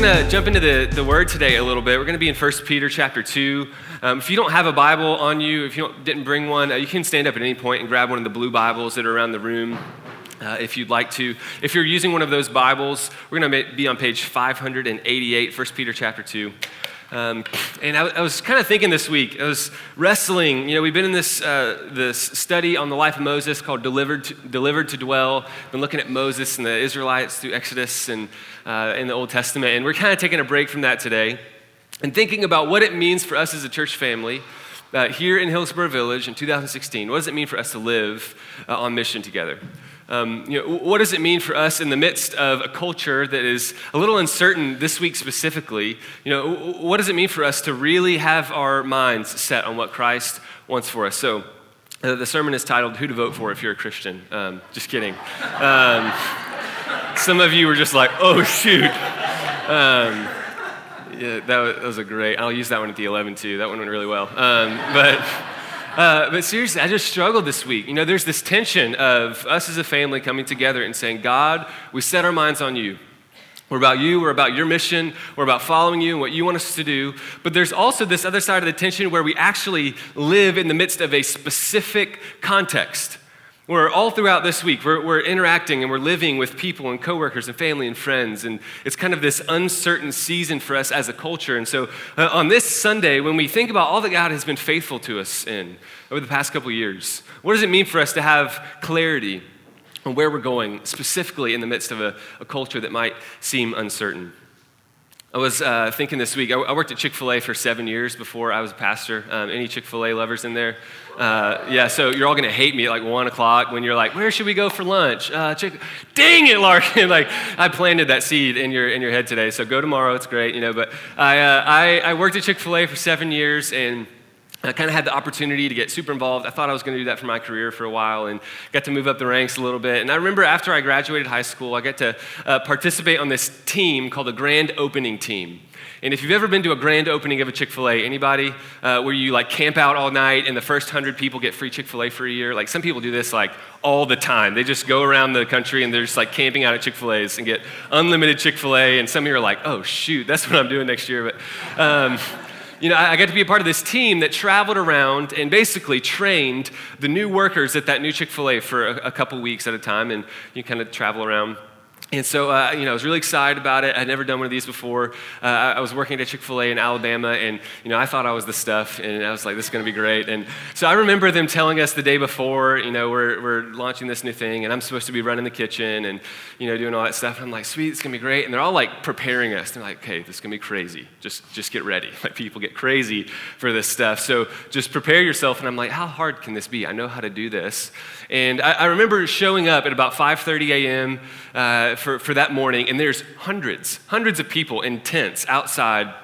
going to jump into the, the word today a little bit. We're going to be in 1 Peter chapter 2. Um, if you don't have a Bible on you, if you didn't bring one, uh, you can stand up at any point and grab one of the blue Bibles that are around the room. Uh, if you'd like to. If you're using one of those Bibles, we're going to be on page 588, 1 Peter chapter 2. Um, and I, I was kind of thinking this week, I was wrestling. You know, we've been in this, uh, this study on the life of Moses called Delivered to, Delivered to Dwell. Been looking at Moses and the Israelites through Exodus and uh, in the Old Testament. And we're kind of taking a break from that today and thinking about what it means for us as a church family uh, here in Hillsboro Village in 2016. What does it mean for us to live uh, on mission together? Um, you know, what does it mean for us in the midst of a culture that is a little uncertain this week specifically? You know, what does it mean for us to really have our minds set on what Christ wants for us? So, uh, the sermon is titled "Who to Vote for If You're a Christian." Um, just kidding. Um, some of you were just like, "Oh shoot." Um, yeah, that was, that was, a great. I'll use that one at the 11 too. That one went really well. Um, but. Uh, but seriously, I just struggled this week. You know, there's this tension of us as a family coming together and saying, God, we set our minds on you. We're about you, we're about your mission, we're about following you and what you want us to do. But there's also this other side of the tension where we actually live in the midst of a specific context. We're all throughout this week, we're, we're, interacting and we're living with people and coworkers and family and friends. And it's kind of this uncertain season for us as a culture. And so uh, on this Sunday, when we think about all that God has been faithful to us in over the past couple years, what does it mean for us to have clarity on where we're going, specifically in the midst of a, a culture that might seem uncertain? I was uh, thinking this week, I, I worked at Chick fil A for seven years before I was a pastor. Um, any Chick fil A lovers in there? Uh, yeah, so you're all gonna hate me at like one o'clock when you're like, "Where should we go for lunch?" Uh, Chick- Dang it, Larkin! like I planted that seed in your in your head today. So go tomorrow. It's great, you know. But I uh, I, I worked at Chick Fil A for seven years and. I kind of had the opportunity to get super involved. I thought I was going to do that for my career for a while and got to move up the ranks a little bit. And I remember after I graduated high school, I got to uh, participate on this team called the Grand Opening Team. And if you've ever been to a grand opening of a Chick fil A, anybody, uh, where you like camp out all night and the first hundred people get free Chick fil A for a year? Like some people do this like all the time. They just go around the country and they're just like camping out at Chick fil A's and get unlimited Chick fil A. And some of you are like, oh, shoot, that's what I'm doing next year. But, um, you know, I got to be a part of this team that traveled around and basically trained the new workers at that new Chick fil A for a, a couple weeks at a time. And you kind of travel around and so, uh, you know, I was really excited about it. I'd never done one of these before. Uh, I was working at Chick fil A in Alabama, and, you know, I thought I was the stuff, and I was like, this is going to be great. And so I remember them telling us the day before, you know, we're, we're launching this new thing, and I'm supposed to be running the kitchen and, you know, doing all that stuff. And I'm like, sweet, it's going to be great. And they're all like preparing us. They're like, okay, this is going to be crazy. Just, just get ready. Like, people get crazy for this stuff. So just prepare yourself. And I'm like, how hard can this be? I know how to do this. And I, I remember showing up at about 5.30 a.m. Uh, for, for that morning, and there's hundreds, hundreds of people in tents outside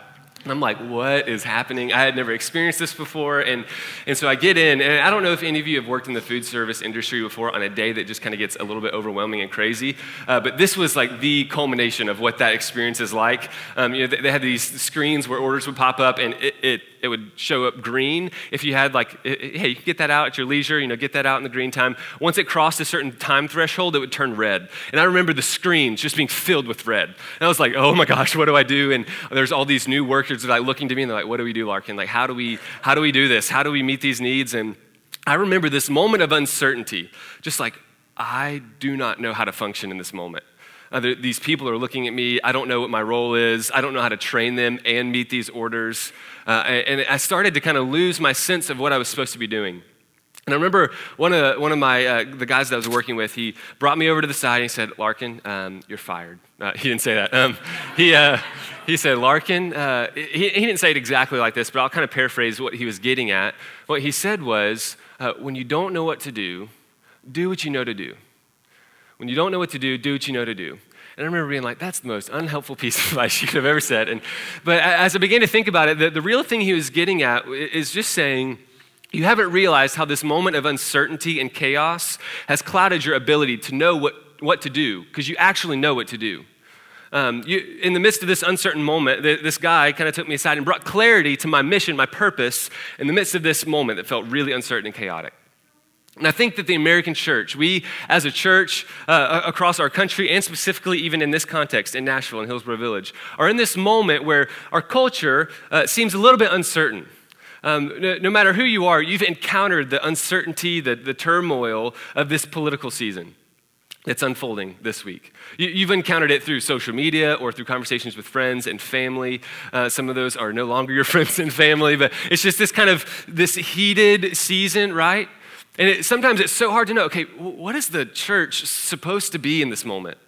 and I'm like, what is happening? I had never experienced this before. And, and so I get in, and I don't know if any of you have worked in the food service industry before on a day that just kind of gets a little bit overwhelming and crazy. Uh, but this was like the culmination of what that experience is like. Um, you know, they, they had these screens where orders would pop up, and it, it it would show up green. If you had like, hey, you can get that out at your leisure, you know, get that out in the green time. Once it crossed a certain time threshold, it would turn red. And I remember the screens just being filled with red. And I was like, oh my gosh, what do I do? And there's all these new workers that are like looking to me and they're like, what do we do, Larkin? Like, how do we, how do we do this? How do we meet these needs? And I remember this moment of uncertainty, just like, I do not know how to function in this moment. Uh, these people are looking at me. I don't know what my role is. I don't know how to train them and meet these orders. Uh, and I started to kind of lose my sense of what I was supposed to be doing. And I remember one of, one of my, uh, the guys that I was working with, he brought me over to the side and he said, Larkin, um, you're fired. Uh, he didn't say that. Um, he, uh, he said, Larkin, uh, he, he, didn't say it exactly like this, but I'll kind of paraphrase what he was getting at. What he said was, uh, when you don't know what to do, do what you know to do. When you don't know what to do, do what you know to do. And I remember being like, that's the most unhelpful piece of advice you could have ever said. And, but as I began to think about it, the, the real thing he was getting at is just saying, you haven't realized how this moment of uncertainty and chaos has clouded your ability to know what, what to do, because you actually know what to do. Um, you, in the midst of this uncertain moment, this guy kind of took me aside and brought clarity to my mission, my purpose, in the midst of this moment that felt really uncertain and chaotic. And I think that the American church, we as a church uh, across our country, and specifically even in this context in Nashville and Hillsboro Village, are in this moment where our culture uh, seems a little bit uncertain. Um, no, no, matter who you are, you've encountered the uncertainty, the, the turmoil of this political season that's unfolding this week. You, have encountered it through social media or through conversations with friends and family. Uh, some of those are no longer your friends and family, but it's just this kind of this heated season, right? And it, sometimes it's so hard to know okay, what is the church supposed to be in this moment?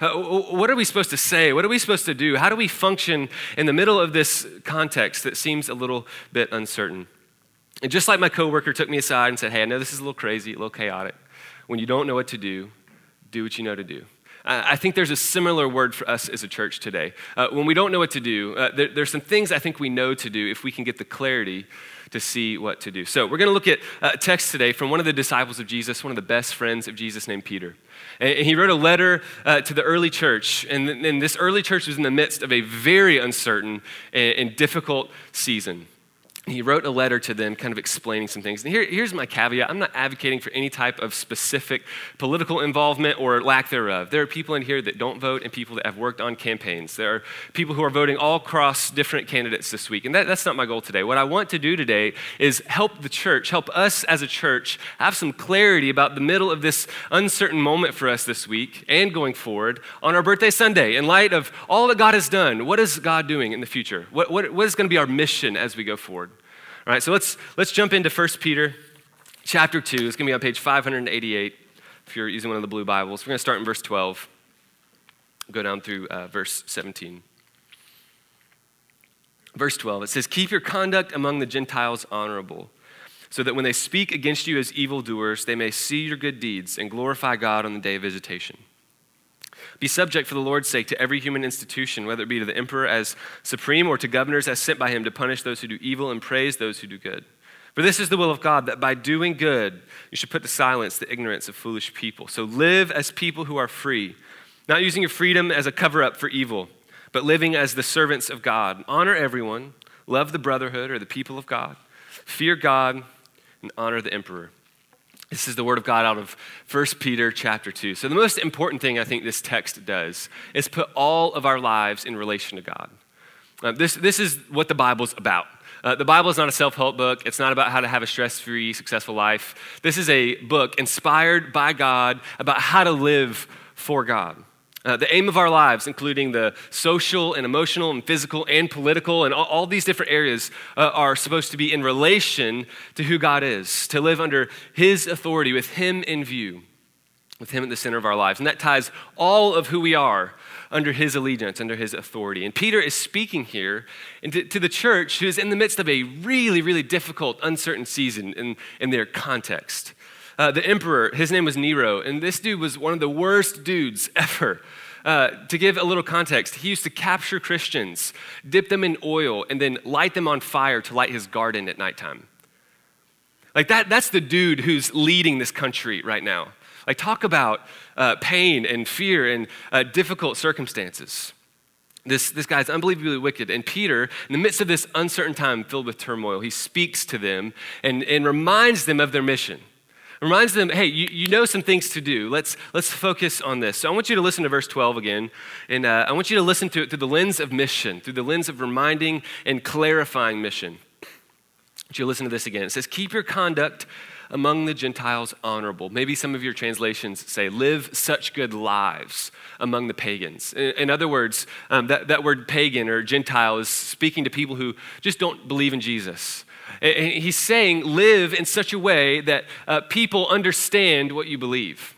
Uh, what are we supposed to say? What are we supposed to do? How do we function in the middle of this context that seems a little bit uncertain? And just like my coworker took me aside and said, Hey, I know this is a little crazy, a little chaotic. When you don't know what to do, do what you know to do. I think there's a similar word for us as a church today. Uh, when we don't know what to do, uh, there, there's some things I think we know to do if we can get the clarity to see what to do. So, we're going to look at a text today from one of the disciples of Jesus, one of the best friends of Jesus named Peter. And he wrote a letter uh, to the early church, and, and, this early church was in the midst of a very uncertain and, and difficult season he wrote a letter to them kind of explaining some things. And here, here's my caveat I'm not advocating for any type of specific political involvement or lack thereof. There are people in here that don't vote and people that have worked on campaigns. There are people who are voting all across different candidates this week. And that, that's not my goal today. What I want to do today is help the church, help us as a church have some clarity about the middle of this uncertain moment for us this week and going forward on our birthday Sunday in light of all that God has done. What is God doing in the future? What, what, what is going to be our mission as we go forward? All right, so let's, let's jump into 1 Peter chapter 2. It's going to be on page 588 if you're using one of the blue Bibles. We're going to start in verse 12, go down through uh, verse 17. Verse 12, it says, Keep your conduct among the Gentiles honorable, so that when they speak against you as evildoers, they may see your good deeds and glorify God on the day of visitation. Be subject for the Lord's sake to every human institution, whether it be to the emperor as supreme or to governors as sent by him to punish those who do evil and praise those who do good. For this is the will of God, that by doing good you should put to silence the ignorance of foolish people. So live as people who are free, not using your freedom as a cover up for evil, but living as the servants of God. Honor everyone, love the brotherhood or the people of God, fear God, and honor the emperor. This is the word of God out of 1 Peter chapter 2. So, the most important thing I think this text does is put all of our lives in relation to God. Uh, this, this is what the Bible's about. Uh, the Bible is not a self help book. It's not about how to have a stress free, successful life. This is a book inspired by God about how to live for God. Uh, the aim of our lives, including the social and emotional and physical and political and all, all these different areas, uh, are supposed to be in relation to who God is, to live under His authority with Him in view, with Him at the center of our lives. And that ties all of who we are under His allegiance, under His authority. And Peter is speaking here to, to the church who is in the midst of a really, really difficult, uncertain season in, in their context. Uh, the emperor, his name was Nero, and this dude was one of the worst dudes ever. Uh, to give a little context, he used to capture Christians, dip them in oil, and then light them on fire to light his garden at nighttime. Like that, that's the dude who's leading this country right now. Like, talk about uh, pain and fear and uh, difficult circumstances. This, this guy's unbelievably wicked. And Peter, in the midst of this uncertain time filled with turmoil, he speaks to them and, and reminds them of their mission reminds them, hey, you, you know some things to do. Let's, let's focus on this. So I want you to listen to verse 12 again. And uh, I want you to listen to it through the lens of mission, through the lens of reminding and clarifying mission. Want you listen to this again. It says, Keep your conduct among the Gentiles honorable. Maybe some of your translations say, Live such good lives among the pagans. In, in other words, um, that, that word pagan or Gentile is speaking to people who just don't believe in Jesus. He's saying, live in such a way that uh, people understand what you believe.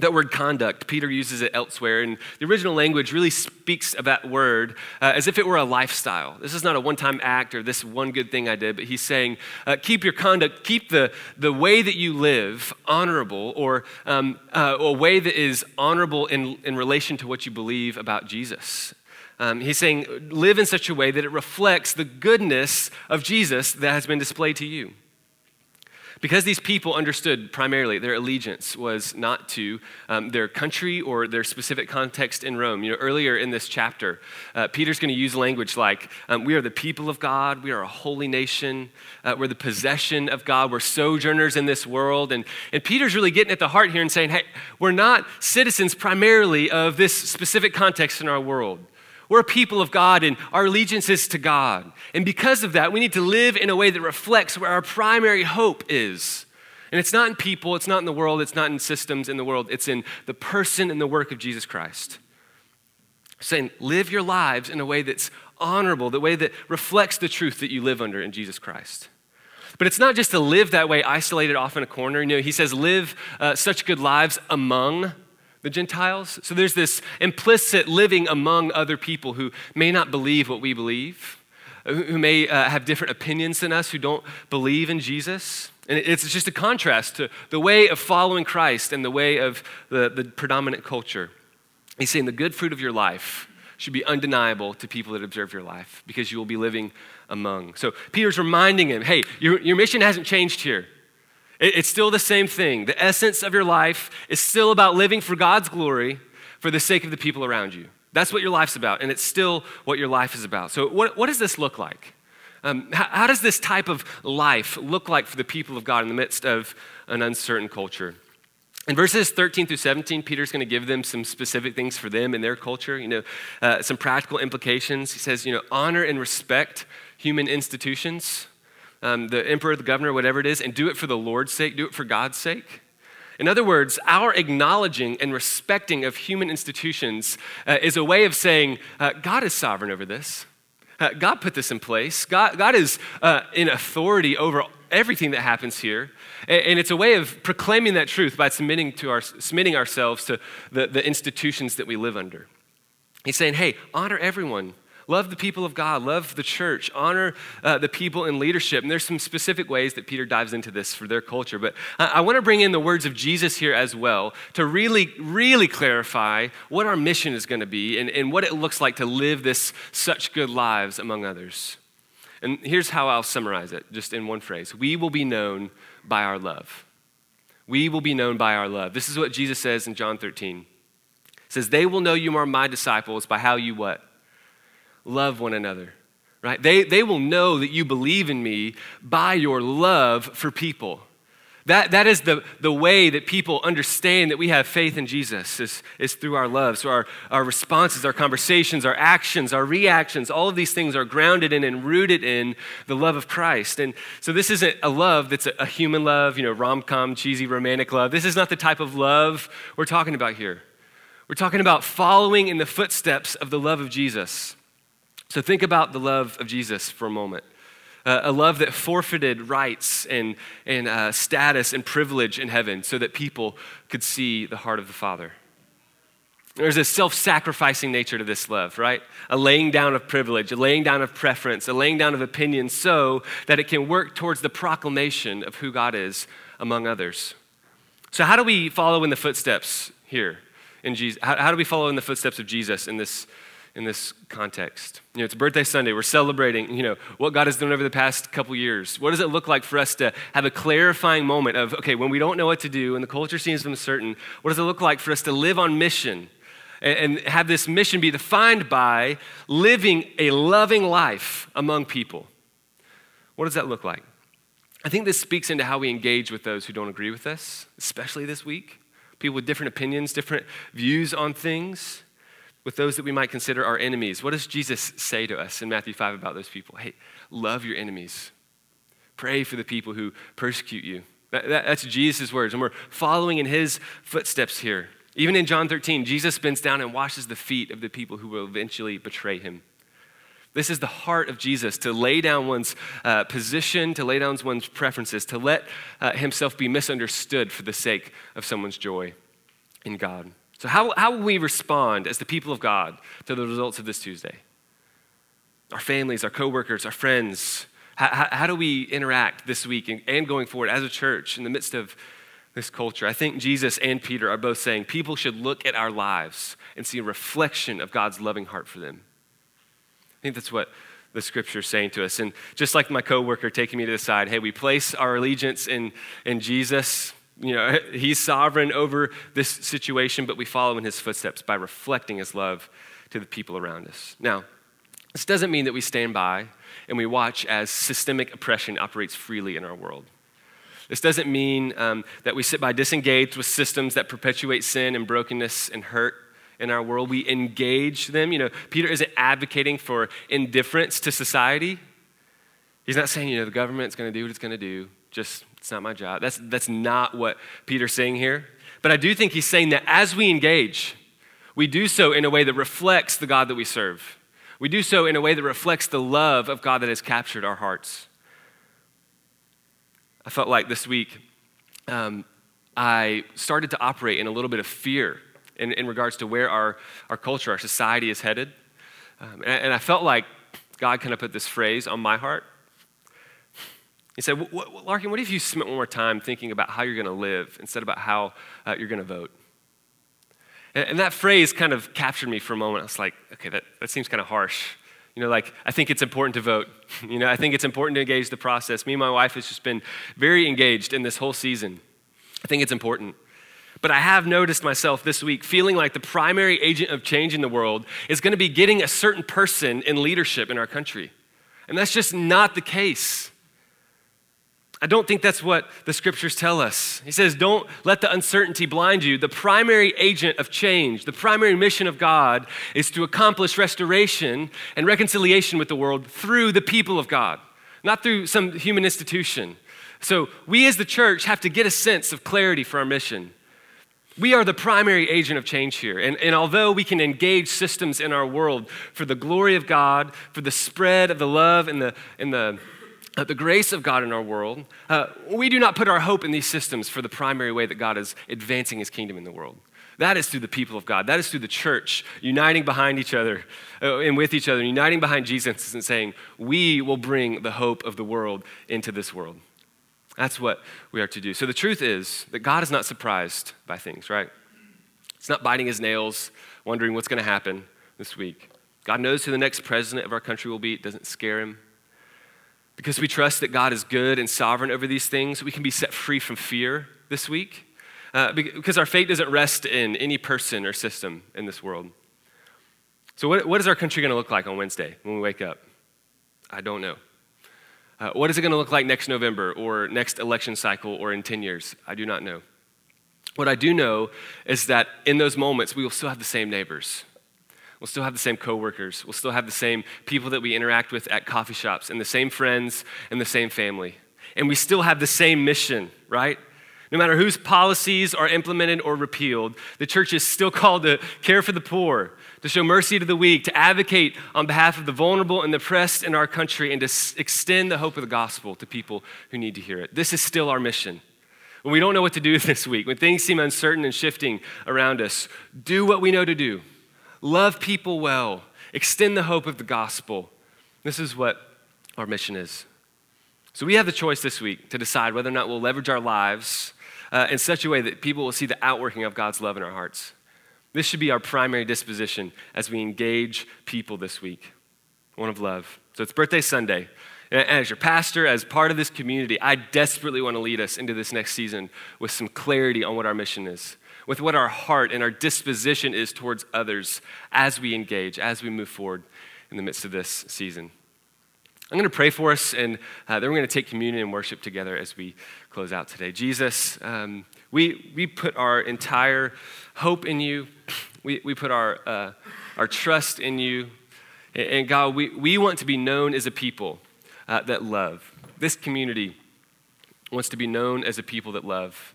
That word conduct, Peter uses it elsewhere, and the original language really speaks of that word uh, as if it were a lifestyle. This is not a one time act or this one good thing I did, but he's saying, uh, keep your conduct, keep the, the way that you live honorable, or um, uh, a way that is honorable in, in relation to what you believe about Jesus. Um, he's saying, live in such a way that it reflects the goodness of Jesus that has been displayed to you. Because these people understood primarily their allegiance was not to um, their country or their specific context in Rome. You know, earlier in this chapter, uh, Peter's going to use language like, um, We are the people of God, we are a holy nation, uh, we're the possession of God, we're sojourners in this world. And, and Peter's really getting at the heart here and saying, Hey, we're not citizens primarily of this specific context in our world. We're a people of God and our allegiance is to God. And because of that, we need to live in a way that reflects where our primary hope is. And it's not in people, it's not in the world, it's not in systems in the world, it's in the person and the work of Jesus Christ. Saying, live your lives in a way that's honorable, the way that reflects the truth that you live under in Jesus Christ. But it's not just to live that way, isolated off in a corner. You know, he says, live uh, such good lives among the Gentiles. So there's this implicit living among other people who may not believe what we believe, who may uh, have different opinions than us, who don't believe in Jesus. And it's just a contrast to the way of following Christ and the way of the, the predominant culture. He's saying the good fruit of your life should be undeniable to people that observe your life because you will be living among. So Peter's reminding him hey, your, your mission hasn't changed here. It's still the same thing. The essence of your life is still about living for God's glory for the sake of the people around you. That's what your life's about, and it's still what your life is about. So, what, what does this look like? Um, how, how does this type of life look like for the people of God in the midst of an uncertain culture? In verses 13 through 17, Peter's going to give them some specific things for them and their culture, you know, uh, some practical implications. He says, you know, honor and respect human institutions um, the emperor, the governor, whatever it is, and do it for the Lord's sake, do it for God's sake. In other words, our acknowledging and respecting of human institutions uh, is a way of saying, uh, God is sovereign over this. Uh, God put this in place. God, God is uh, in authority over everything that happens here. And, and, it's a way of proclaiming that truth by submitting, to our, submitting ourselves to the, the institutions that we live under. He's saying, hey, honor everyone Love the people of God, love the church, honor uh, the people in leadership. And there's some specific ways that Peter dives into this for their culture. But I, I want to bring in the words of Jesus here as well to really, really clarify what our mission is going to be and, and what it looks like to live this such good lives among others. And here's how I'll summarize it just in one phrase We will be known by our love. We will be known by our love. This is what Jesus says in John 13. He says, They will know you are my disciples by how you what? Love one another, right? They, they will know that you believe in me by your love for people. That, that is the, the way that people understand that we have faith in Jesus is, is through our love. So our, our responses, our conversations, our actions, our reactions, all of these things are grounded in and rooted in the love of Christ. And so this isn't a love that's a, a human love, you know, rom-com, cheesy, romantic love. This is not the type of love we're talking about here. We're talking about following in the footsteps of the love of Jesus. So think about the love of Jesus for a moment. Uh, a love that forfeited rights and, and uh, status and privilege in heaven so that people could see the heart of the Father. There's a self sacrificing nature to this love, right? A laying down of privilege, a laying down of preference, a laying down of opinion so that it can work towards the proclamation of who God is among others. So, how do we follow in the footsteps here in Jesus? How, how do we follow in the footsteps of Jesus in this in this context. You know, it's birthday Sunday. We're celebrating, you know, what God has done over the past couple years. What does it look like for us to have a clarifying moment of, okay, when we don't know what to do and the culture seems uncertain, what does it look like for us to live on mission and, and have this mission be defined by living a loving life among people? What does that look like? I think this speaks into how we engage with those who don't agree with us, especially this week. People with different opinions, different views on things with those that we might consider our enemies. What does Jesus say to us in Matthew 5 about those people? Hey, love your enemies. Pray for the people who persecute you. That, that, that's Jesus' words, and we're following in his footsteps here. Even in John 13, Jesus bends down and washes the feet of the people who will eventually betray him. This is the heart of Jesus to lay down one's uh, position, to lay down one's preferences, to let uh, himself be misunderstood for the sake of someone's joy in God. So, how, how will we respond as the people of God to the results of this Tuesday? Our families, our coworkers, our friends. How, how, how do we interact this week and, and going forward as a church in the midst of this culture? I think Jesus and Peter are both saying people should look at our lives and see a reflection of God's loving heart for them. I think that's what the scripture is saying to us. And just like my coworker taking me to the side, hey, we place our allegiance in, in Jesus. You know, he's sovereign over this situation, but we follow in his footsteps by reflecting his love to the people around us. Now, this doesn't mean that we stand by and we watch as systemic oppression operates freely in our world. This doesn't mean um, that we sit by disengaged with systems that perpetuate sin and brokenness and hurt in our world. We engage them. You know, Peter isn't advocating for indifference to society. He's not saying, you know, the government's going to do what it's going to do. Just, it's not my job. That's, that's not what Peter's saying here. But I do think he's saying that as we engage, we do so in a way that reflects the God that we serve. We do so in a way that reflects the love of God that has captured our hearts. I felt like this week um, I started to operate in a little bit of fear in, in regards to where our, our culture, our society is headed. Um, and, and, I felt like God kind of put this phrase on my heart. He said, Larkin, what if you spent one more time thinking about how you're going to live instead about how uh, you're going to vote? And, and that phrase kind of captured me for a moment. I was like, okay, that, that seems kind of harsh. You know, like, I think it's important to vote. You know, I think it's important to engage the process. Me and my wife has just been very engaged in this whole season. I think it's important. But I have noticed myself this week feeling like the primary agent of change in the world is going to be getting a certain person in leadership in our country. And that's just not the case. I don't think that's what the scriptures tell us. He says, Don't let the uncertainty blind you. The primary agent of change, the primary mission of God is to accomplish restoration and reconciliation with the world through the people of God, not through some human institution. So we as the church have to get a sense of clarity for our mission. We are the primary agent of change here. And, and although we can engage systems in our world for the glory of God, for the spread of the love and the, and the, uh, the grace of God in our world, uh, we do not put our hope in these systems for the primary way that God is advancing his kingdom in the world. That is through the people of God. That is through the church uniting behind each other uh, and with each other, uniting behind Jesus and saying, We will bring the hope of the world into this world. That's what we are to do. So the truth is that God is not surprised by things, right? He's not biting his nails, wondering what's going to happen this week. God knows who the next president of our country will be. It doesn't scare him. Because we trust that God is good and sovereign over these things, we can be set free from fear this week. Uh, because our faith doesn't rest in any person or system in this world. So, what, what is our country going to look like on Wednesday when we wake up? I don't know. Uh, what is it going to look like next November or next election cycle or in 10 years? I do not know. What I do know is that in those moments, we will still have the same neighbors. We'll still have the same coworkers. We'll still have the same people that we interact with at coffee shops and the same friends and the same family. And we still have the same mission, right? No matter whose policies are implemented or repealed, the church is still called to care for the poor, to show mercy to the weak, to advocate on behalf of the vulnerable and the oppressed in our country, and to extend the hope of the gospel to people who need to hear it. This is still our mission. When we don't know what to do this week, when things seem uncertain and shifting around us, do what we know to do. Love people well, extend the hope of the gospel. This is what our mission is. So we have the choice this week to decide whether or not we'll leverage our lives uh, in such a way that people will see the outworking of God's love in our hearts. This should be our primary disposition as we engage people this week one of love. So it's birthday Sunday. And as your pastor, as part of this community, I desperately want to lead us into this next season with some clarity on what our mission is, with what our heart and our disposition is towards others as we engage, as we move forward in the midst of this season. I'm going to pray for us, and uh, then we're going to take communion and worship together as we close out today. Jesus, um, we, we put our entire hope in you, we, we put our, uh, our trust in you. And God, we, we want to be known as a people uh, that love. This community wants to be known as a people that love.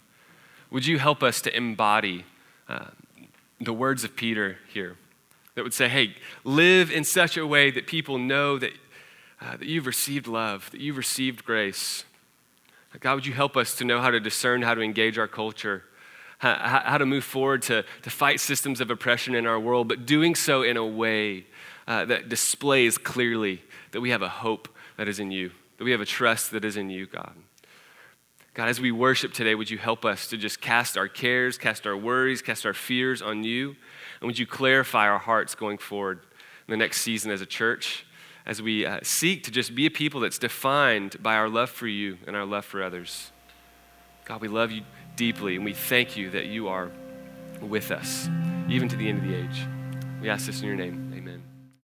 Would you help us to embody uh, the words of Peter here that would say, hey, live in such a way that people know that, uh, that you've received love, that you've received grace. God, would you help us to know how to discern how to engage our culture? how, how to move forward to, to fight systems of oppression in our world, but doing so in a way uh, that displays clearly that we have a hope that is in you, that we have a trust that is in you, God. God, as we worship today, would you help us to just cast our cares, cast our worries, cast our fears on you? And would you clarify our hearts going forward in the next season as a church as we uh, seek to just be a people that's defined by our love for you and our love for others. God, we love you deeply, and we thank you that you are with us, even to the end of the age. We ask this in your name.